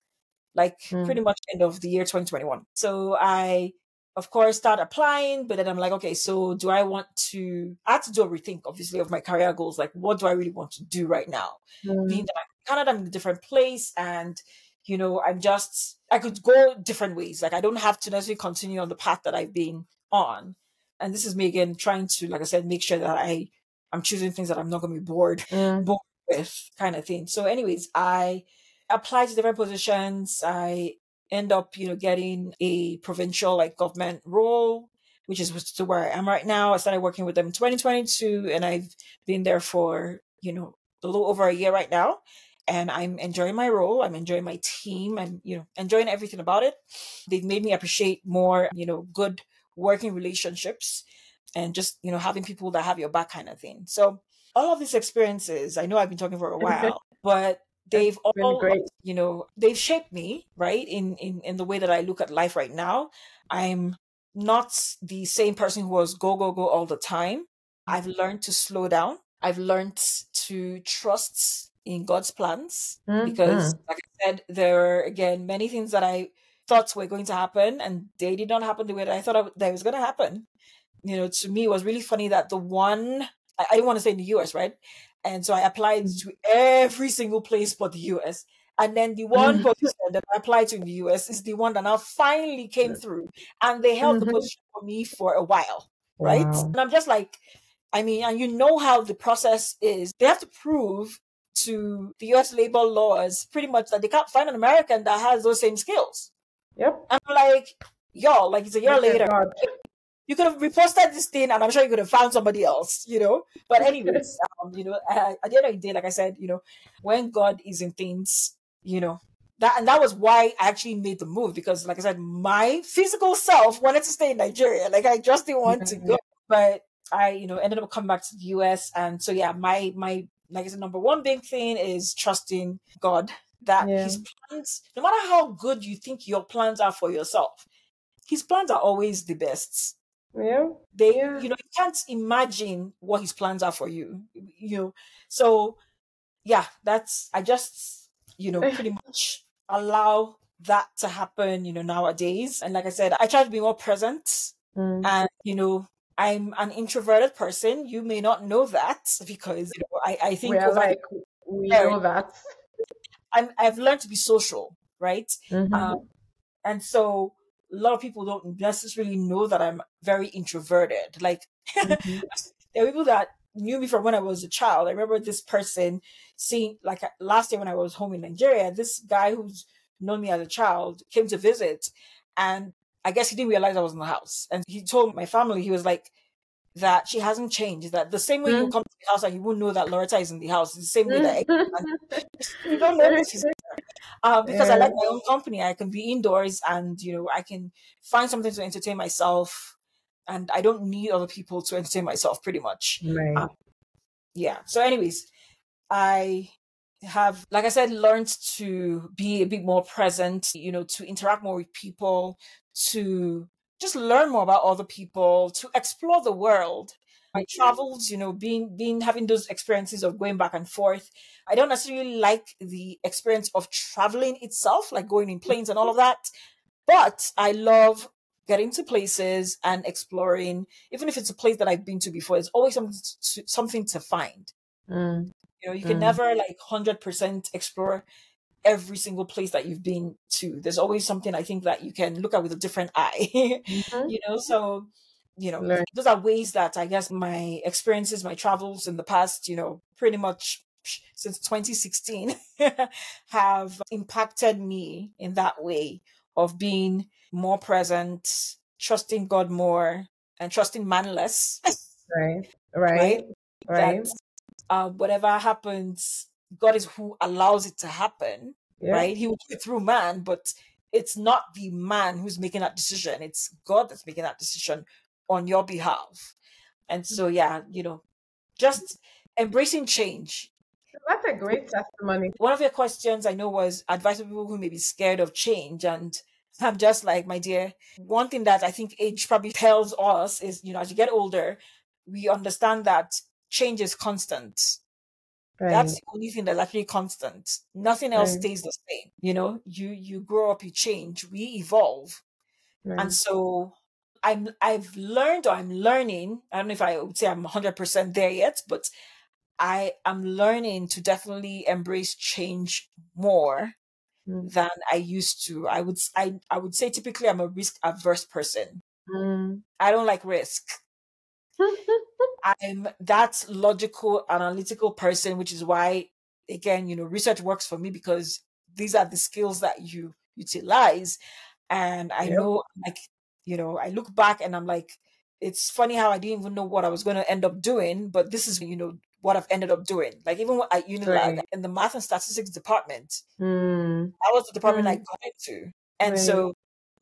like mm. pretty much end of the year 2021. So I, of course, start applying, but then I'm like, okay, so do I want to, I had to do a rethink, obviously, of my career goals. Like, what do I really want to do right now? Mm. Being that I'm Canada, I'm in a different place and, you know, I'm just, I could go different ways. Like, I don't have to necessarily continue on the path that I've been on. And this is me again trying to, like I said, make sure that I, I'm choosing things that I'm not going to be bored, mm. bored with kind of thing. So anyways, I, apply to different positions. I end up, you know, getting a provincial like government role, which is to where I am right now. I started working with them in 2022 and I've been there for, you know, a little over a year right now. And I'm enjoying my role. I'm enjoying my team. I'm, you know, enjoying everything about it. They've made me appreciate more, you know, good working relationships and just, you know, having people that have your back kind of thing. So all of these experiences, I know I've been talking for a while, but they've all great. you know they've shaped me right in, in in the way that i look at life right now i'm not the same person who was go go go all the time i've learned to slow down i've learned to trust in god's plans mm-hmm. because like i said there are again many things that i thought were going to happen and they did not happen the way that i thought they was going to happen you know to me it was really funny that the one I, I didn't want to say in the us right and so I applied mm. to every single place but the US. And then the one mm. position that I applied to in the US is the one that now finally came through. And they held mm-hmm. the position for me for a while. Right. Wow. And I'm just like, I mean, and you know how the process is. They have to prove to the US labor laws pretty much that they can't find an American that has those same skills. Yep. I'm like, y'all, like it's a year later you could have reposted this thing and I'm sure you could have found somebody else, you know. But anyways, um, you know, uh, at the end of the day, like I said, you know, when God is in things, you know, that and that was why I actually made the move because, like I said, my physical self wanted to stay in Nigeria. Like I just didn't want to go, but I, you know, ended up coming back to the US. And so, yeah, my my like I said, number one big thing is trusting God that yeah. His plans, no matter how good you think your plans are for yourself, His plans are always the best yeah. They, yeah. you know, you can't imagine what his plans are for you. You know, so yeah, that's I just, you know, pretty much allow that to happen, you know, nowadays. And like I said, I try to be more present. Mm. And, you know, I'm an introverted person. You may not know that because, you know, I, I think We're like, we know that. I'm, I've learned to be social, right? Mm-hmm. Um, and so a lot of people don't necessarily know that I'm very introverted. Like mm-hmm. there are people that knew me from when I was a child. I remember this person seeing like last year when I was home in Nigeria, this guy who's known me as a child came to visit and I guess he didn't realize I was in the house. And he told my family, he was like, that she hasn't changed. That the same way you Mm. come to the house and you won't know that Lauretta is in the house, it's the same way that you don't know that she's there. Um, because I like my own company. I can be indoors and you know I can find something to entertain myself, and I don't need other people to entertain myself. Pretty much, Right. Um, yeah. So, anyways, I have, like I said, learned to be a bit more present. You know, to interact more with people, to just learn more about other people, to explore the world. My travels, you know, being being having those experiences of going back and forth. I don't necessarily like the experience of traveling itself, like going in planes and all of that. But I love getting to places and exploring, even if it's a place that I've been to before. There's always something to, something to find. Mm. You know, you can Mm. never like hundred percent explore every single place that you've been to. There's always something I think that you can look at with a different eye. Mhm. you know, so you know, Learn. those are ways that I guess my experiences, my travels in the past, you know, pretty much since 2016 have impacted me in that way of being more present, trusting God more, and trusting man less. Right. Right. Right. That uh, whatever happens, God is who allows it to happen, Yeah. right? He will do it through man, but it's not the man who's making that decision. It's God that's making that decision on your behalf. And so, yeah, you know, just embracing change. That's a great testimony. One of your questions I know was advice for people who may be scared of change. And I'm just like, my dear, one thing that I think age probably tells us is, you know, as you get older, we understand that change is constant. Right. That's the only thing that's actually constant. Nothing else Right. stays the same. You know, you you grow up, you change, we evolve. right. And so I'm I've learned or I'm learning. I don't know if I would say I'm 100% there yet, but I am learning to definitely embrace change more Mm. than I used to. I would I I would say typically I'm a risk averse person. Mm. I don't like risk. I'm that logical, analytical person, which is why, again, you know, research works for me because these are the skills that you utilize. And I Yep. know, like, you know, I look back and I'm like, it's funny how I didn't even know what I was going to end up doing, but this is, you know, what I've ended up doing. Like, even at Unilag Right. in the math and statistics department, Mm. that was the department I Mm. got into. And Right. so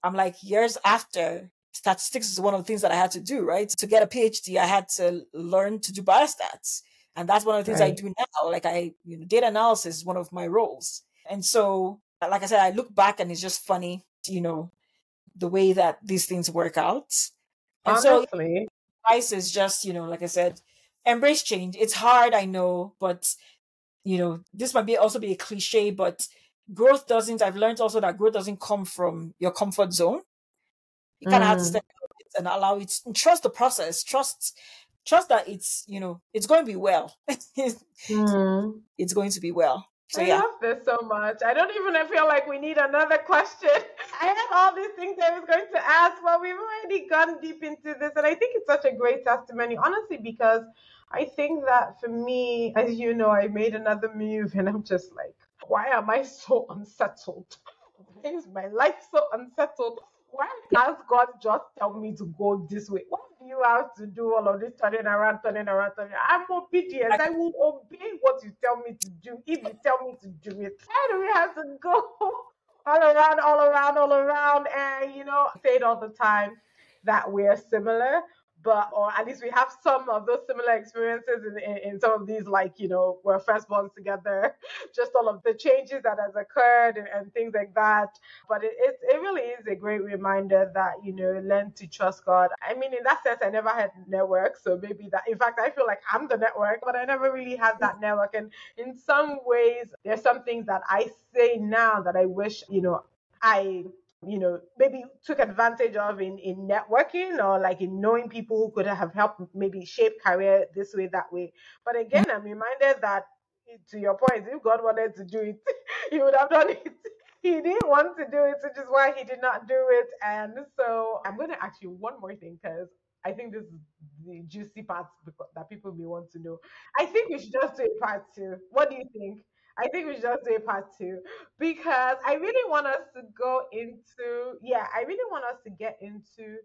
I'm like, years after, statistics is one of the things that I had to do, right? To get a PhD, I had to learn to do biostats. And that's one of the things I do now. Like I, you know, data analysis is one of my roles. And so, like I said, I look back and it's just funny, you know, the way that these things work out. And so Honestly, advice is just, you know, like I said, embrace change. It's hard, I know, but you know, this might be also be a cliche, but growth doesn't. I've learned also that growth doesn't come from your comfort zone. You kind of have to Mm. step out it and allow it. And trust the process. Trust, trust that it's you know it's going to be well. Mm. it's going to be well. So I love this so much. I don't even feel like we need another question. I have all these things I was going to ask, but we've already gone deep into this. And I think it's such a great testimony, honestly, because I think that for me, as you know, I made another move and I'm just like, why am I so unsettled? Why is my life so unsettled? Why can't God just tell me to go this way? Why do you have to do all of this turning around, turning around, turning around? I'm obedient. I will obey what you tell me to do if you tell me to do it. Why do we have to go all around, all around, all around? And, you know, I say it all the time that we're similar, but, or at least we have some of those similar experiences in, in, in some of these, like, you know, we're firstborns together, just all of the changes that has occurred and, and things like that. But it, it, it really is a great reminder that, you know, learn to trust God. I mean, in that sense, I never had network. So maybe that, in fact, I feel like I'm the network, but I never really had that network. And in some ways, there's some things that I say now that I wish, you know, I you know maybe took advantage of in in networking or like in knowing people who could have helped maybe shape career this way that way but again i'm reminded that to your point if god wanted to do it he would have done it he didn't want to do it which is why he did not do it and so i'm going to ask you one more thing because I think this is the juicy part that people may want to know. I think we should just do a part two. What do you think? I think we should just do a part two because I really want us to go into, yeah, I really want us to get into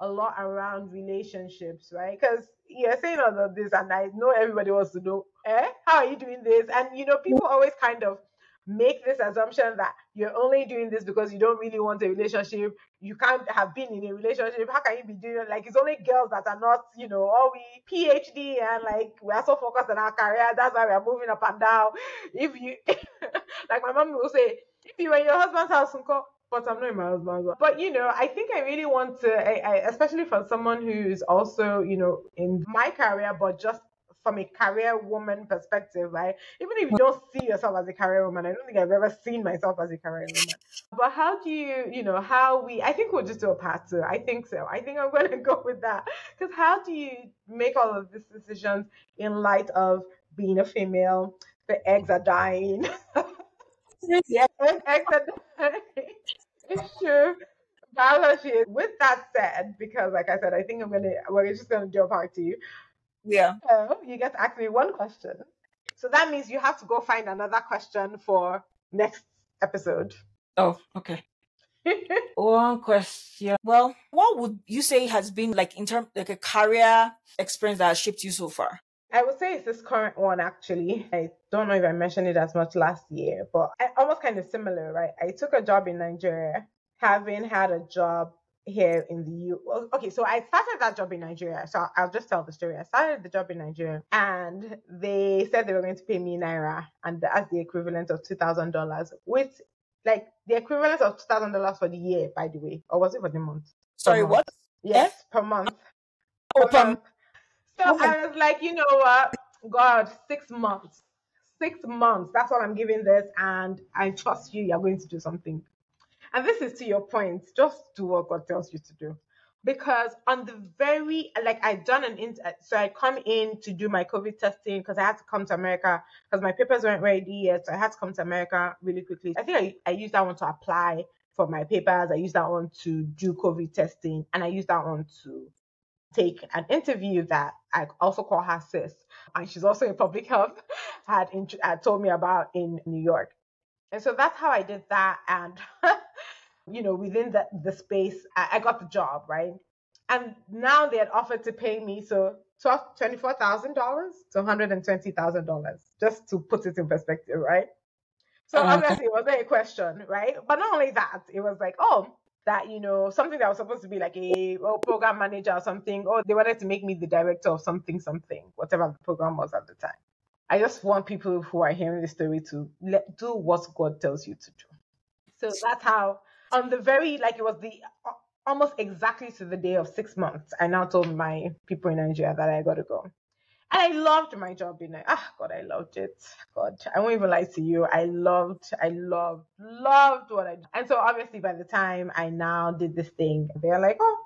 a lot around relationships, right? Because you're saying all of this, and I know everybody wants to know, eh, how are you doing this? And you know, people always kind of make this assumption that you're only doing this because you don't really want a relationship. You can't have been in a relationship. How can you be doing it? Like it's only girls that are not, you know, all we PhD and like we are so focused on our career. That's why we are moving up and down. If you like my mom will say, if you were in your husband's house, call but I'm not in my husband's house. But you know, I think I really want to, I, I, especially for someone who is also, you know, in my career, but just from a career woman perspective, right? Even if you don't see yourself as a career woman, I don't think I've ever seen myself as a career woman. But how do you, you know, how we, I think we'll just do a part two. I think so. I think I'm going to go with that. Because how do you make all of these decisions in light of being a female? The eggs are dying. yeah, eggs are dying. It's true biology. With that said, because like I said, I think I'm gonna we're just gonna do a part two. Yeah. So you get to ask me one question. So that means you have to go find another question for next episode. Oh, okay. one question. Well, what would you say has been like in terms like a career experience that has shaped you so far? I would say it's this current one actually. I don't know if I mentioned it as much last year, but I, almost kind of similar, right? I took a job in Nigeria, having had a job here in the U. Okay, so I started that job in Nigeria. So I'll just tell the story. I started the job in Nigeria, and they said they were going to pay me naira, and that's the equivalent of two thousand dollars, with like the equivalent of two thousand dollars for the year, by the way, or was it for the month? Sorry, month. what? Yes, per month. Oh, per month. So oh I was like, you know what? God, six months. Six months. That's what I'm giving this, and I trust you. You're going to do something and this is to your point, just do what God tells you to do. Because on the very, like I done an, in, so I come in to do my COVID testing because I had to come to America because my papers weren't ready yet. So I had to come to America really quickly. I think I, I used that one to apply for my papers. I used that one to do COVID testing and I used that one to take an interview that I also call her sis, and she's also in public health, had, had told me about in New York. And so that's how I did that. And, you know, within the, the space, I, I got the job, right? And now they had offered to pay me so $24,000 to $120,000, just to put it in perspective, right? So uh, obviously it wasn't a question, right? But not only that, it was like, oh, that, you know, something that was supposed to be like a oh, program manager or something, or they wanted to make me the director of something, something, whatever the program was at the time. I just want people who are hearing the story to let, do what God tells you to do. So that's how, on the very, like it was the almost exactly to the day of six months, I now told my people in Nigeria that I got to go. And I loved my job in it. Ah, God, I loved it. God, I won't even lie to you. I loved, I loved, loved what I did. And so obviously by the time I now did this thing, they're like, oh,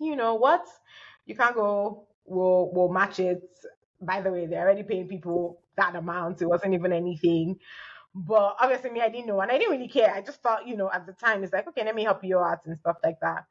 you know what? You can't go. We'll we'll match it by the way, they're already paying people that amount. It wasn't even anything. But obviously, me, I didn't know, and I didn't really care. I just thought, you know, at the time, it's like, okay, let me help you out and stuff like that.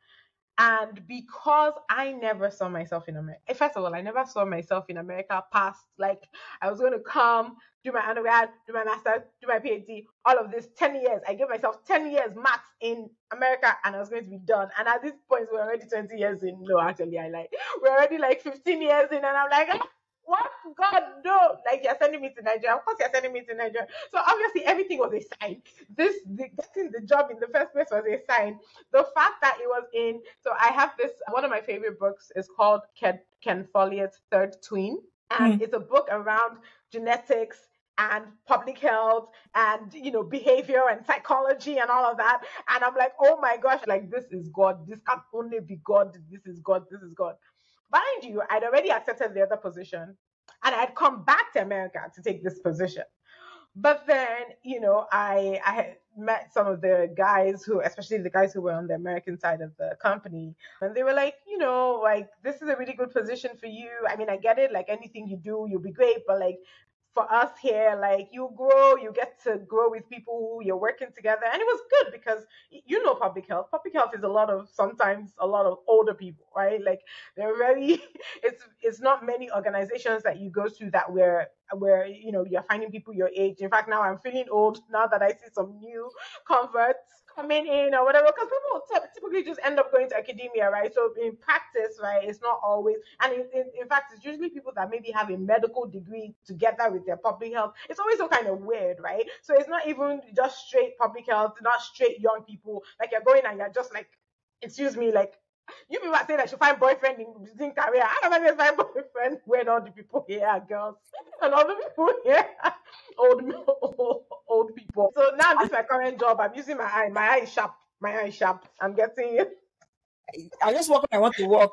And because I never saw myself in America, eh, first of all, I never saw myself in America past like I was going to come, do my undergrad, do my master's, do my PhD, all of this 10 years. I gave myself 10 years max in America and I was going to be done. And at this point, we're already 20 years in. No, actually, I like, we're already like 15 years in, and I'm like, ah, what? God, no. Like, you're sending me to Nigeria. Of course, you're sending me to Nigeria. So, obviously, everything was a sign. This, the, getting the job in the first place was a sign. The fact that it was in, so I have this, one of my favorite books is called Ken, Ken Follett's Third Twin. And mm. it's a book around genetics and public health and you know behavior and psychology and all of that and i'm like oh my gosh like this is god this can only be god this is god this is god Mind you, I'd already accepted the other position and I'd come back to America to take this position. But then, you know, I I had met some of the guys who, especially the guys who were on the American side of the company, and they were like, you know, like this is a really good position for you. I mean, I get it. Like anything you do, you'll be great, but like for us here, like you grow, you get to grow with people who you're working together. And it was good because you know public health. Public health is a lot of sometimes a lot of older people, right? Like they're very it's it's not many organizations that you go to that where where you know you're finding people your age. In fact, now I'm feeling old now that I see some new converts coming in or whatever because people typically just end up going to academia right? So in practice right it's not always and in, in, in, fact it's usually people that maybe have a medical degree together with their public health. It's always so kind of weird right? So it's not even just straight public health not straight young people. Like you're going and you're just like excuse me like you people are saying I should find boyfriend in, in career. I don't know find boyfriend when all the people here are girls and all the people here old, old old people. So now this is my current job. I'm using my eye. My eye is sharp. My eye is sharp. I'm getting. I just work when I want to work.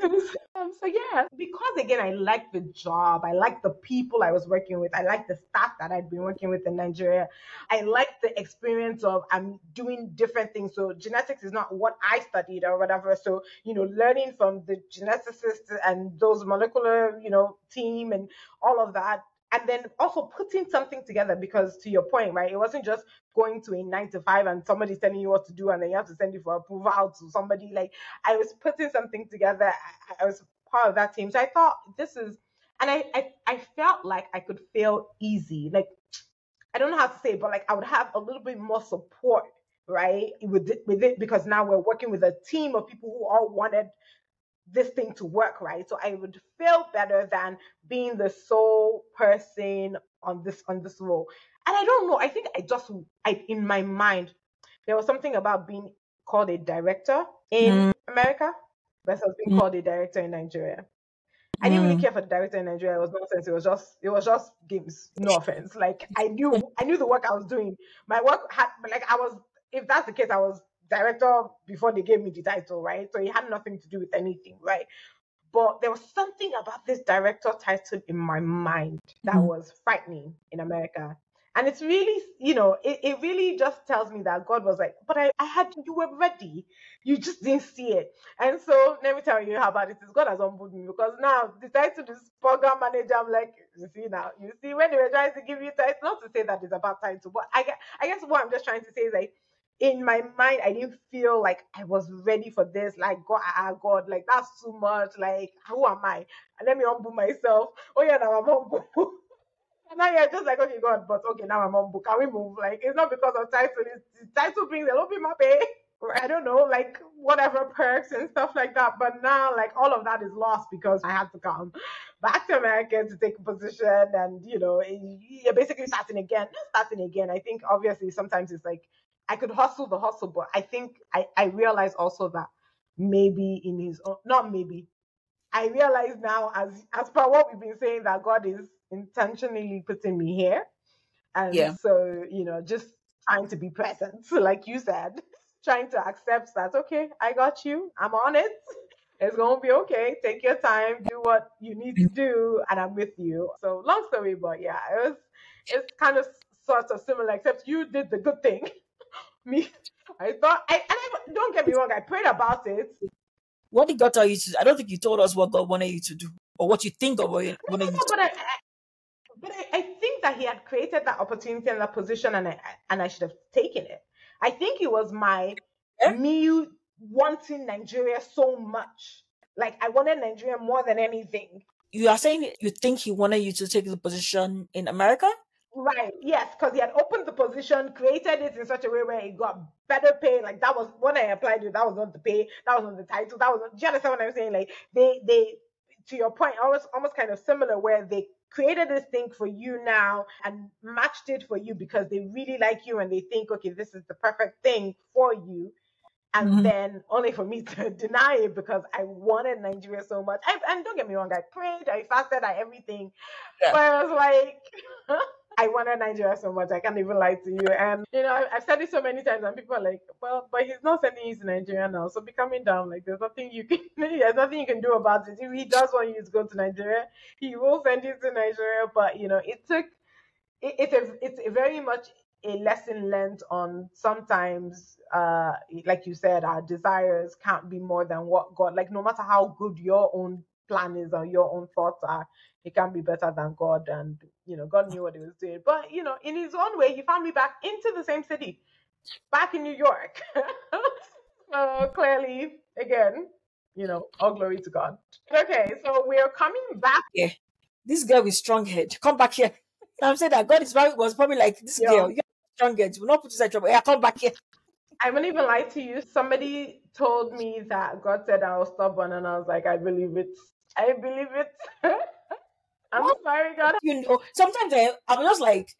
um, so yeah, because again, I like the job. I like the people I was working with. I like the staff that I'd been working with in Nigeria. I like the experience of I'm doing different things. So genetics is not what I studied or whatever. So you know, learning from the geneticists and those molecular you know team and all of that and then also putting something together because to your point right it wasn't just going to a nine to five and somebody's telling you what to do and then you have to send it for approval to somebody. Like i was putting something together. I, was part of that team. So i thought this is and I, I i felt like i could fail easy. Like i don't know how to say it, but like i would have a little bit more support right with it, with it because now we're working with a team of people who all wanted this thing to work right so i would feel better than being the sole person on this on this role and i don't know i think i just i in my mind there was something about being called a director in mm. america versus being mm. called a director in nigeria I didn't really mm. care for the director in Nigeria. It was nonsense. It was just it was just games. No offense. Like I knew I knew the work I was doing. My work had like I was if that's the case, I was director before they gave me the title, right? So it had nothing to do with anything, right? But there was something about this director title in my mind that mm. was frightening in America. And it's really, you know, it, it really just tells me that God was like, but I, I had, you were ready. You just didn't see it. And so let me tell you how about it is God has humbled me because now the title is program manager. I'm like, you see now, you see when they were trying to give you title, it's not to say that it's about title, but I, I guess what I'm just trying to say is like, in my mind, I didn't feel like I was ready for this. Like, God, ah, God, like that's too much. Like, who am I? And let me humble myself. Oh yeah, now I'm humble. and now you're just like, okay, God, but okay, now I'm humble. Can we move? Like, it's not because of title. It's, title brings a little bit more pay. I don't know, like whatever perks and stuff like that. But now, like all of that is lost because I had to come back to America to take a position, and you know, you're basically starting again. Not starting again. I think obviously sometimes it's like I could hustle the hustle, but I think I, I realize also that maybe in his own, not maybe, I realize now as as per what we've been saying that God is intentionally putting me here. And yeah. so, you know, just trying to be present, like you said, trying to accept that, okay, I got you, I'm on it. It's gonna be okay. Take your time, do what you need to do, and I'm with you. So long story, but yeah, it was it's kind of sort of similar, except you did the good thing. Me, I thought, I, and I, don't get me wrong, I prayed about it. What did God tell you to? I don't think you told us what God wanted you to do or what you think of what wanted you to but I, but I, I, think that He had created that opportunity and that position, and I and I should have taken it. I think it was my yeah? me wanting Nigeria so much. Like I wanted Nigeria more than anything. You are saying you think He wanted you to take the position in America? Right. Yes, because he had opened the position, created it in such a way where he got better pay. Like that was when I applied to. That was not the pay. That was not the title. That was. Not, do you understand what I'm saying? Like they they to your point, almost almost kind of similar where they created this thing for you now and matched it for you because they really like you and they think, okay, this is the perfect thing for you. And mm-hmm. then only for me to deny it because I wanted Nigeria so much. I, and don't get me wrong, I prayed, I fasted, I everything. Yeah. But I was like, I wanted Nigeria so much. I can't even lie to you. And you know, I've said it so many times, and people are like, "Well, but he's not sending you to Nigeria now, so be coming down. Like, there's nothing you can, there's nothing you can do about it. If he does want you to go to Nigeria, he will send you to Nigeria. But you know, it took, it, it's a, it's a very much a lesson learned on sometimes, uh, like you said, our desires can't be more than what God. Like, no matter how good your own plan is or your own thoughts are, it can be better than God. And, you know, God knew what he was doing. But, you know, in his own way, he found me back into the same city, back in New York. so clearly, again, you know, all glory to God. Okay, so we're coming back. Yeah. This girl with strong head, come back here. I'm saying that God is very, was probably like, this girl, you strong head, will not put you in trouble. Yeah, come back here. I wouldn't even lie to you. Somebody told me that God said I was stubborn, and I was like, I believe it. I believe it. I'm well, sorry, God. You know, sometimes I, I'm just like,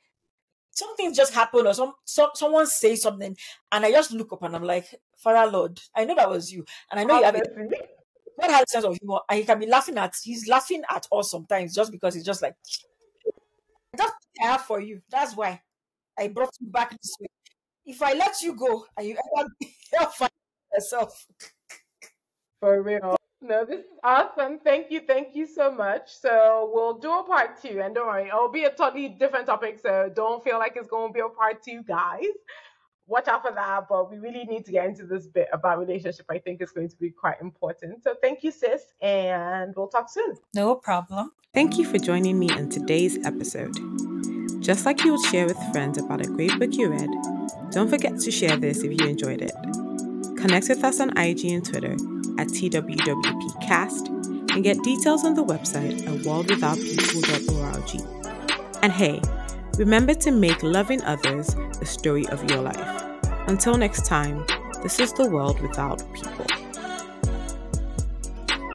something just happened, or some, some someone say something, and I just look up and I'm like, Father Lord, I know that was you, and I know you have it. God has a sense of humor, and he can be laughing at. He's laughing at us sometimes just because he's just like, I just I have for you. That's why I brought you back this way. If I let you go, and you ever find yourself. For real. No, this is awesome. Thank you. Thank you so much. So we'll do a part two. And don't worry, it'll be a totally different topic. So don't feel like it's going to be a part two, guys. Watch out for that. But we really need to get into this bit about relationship. I think it's going to be quite important. So thank you, sis. And we'll talk soon. No problem. Thank you for joining me in today's episode. Just like you would share with friends about a great book you read, don't forget to share this if you enjoyed it. Connect with us on IG and Twitter at TWWPcast and get details on the website at worldwithoutpeople.org. And hey, remember to make loving others the story of your life. Until next time, this is the world without people.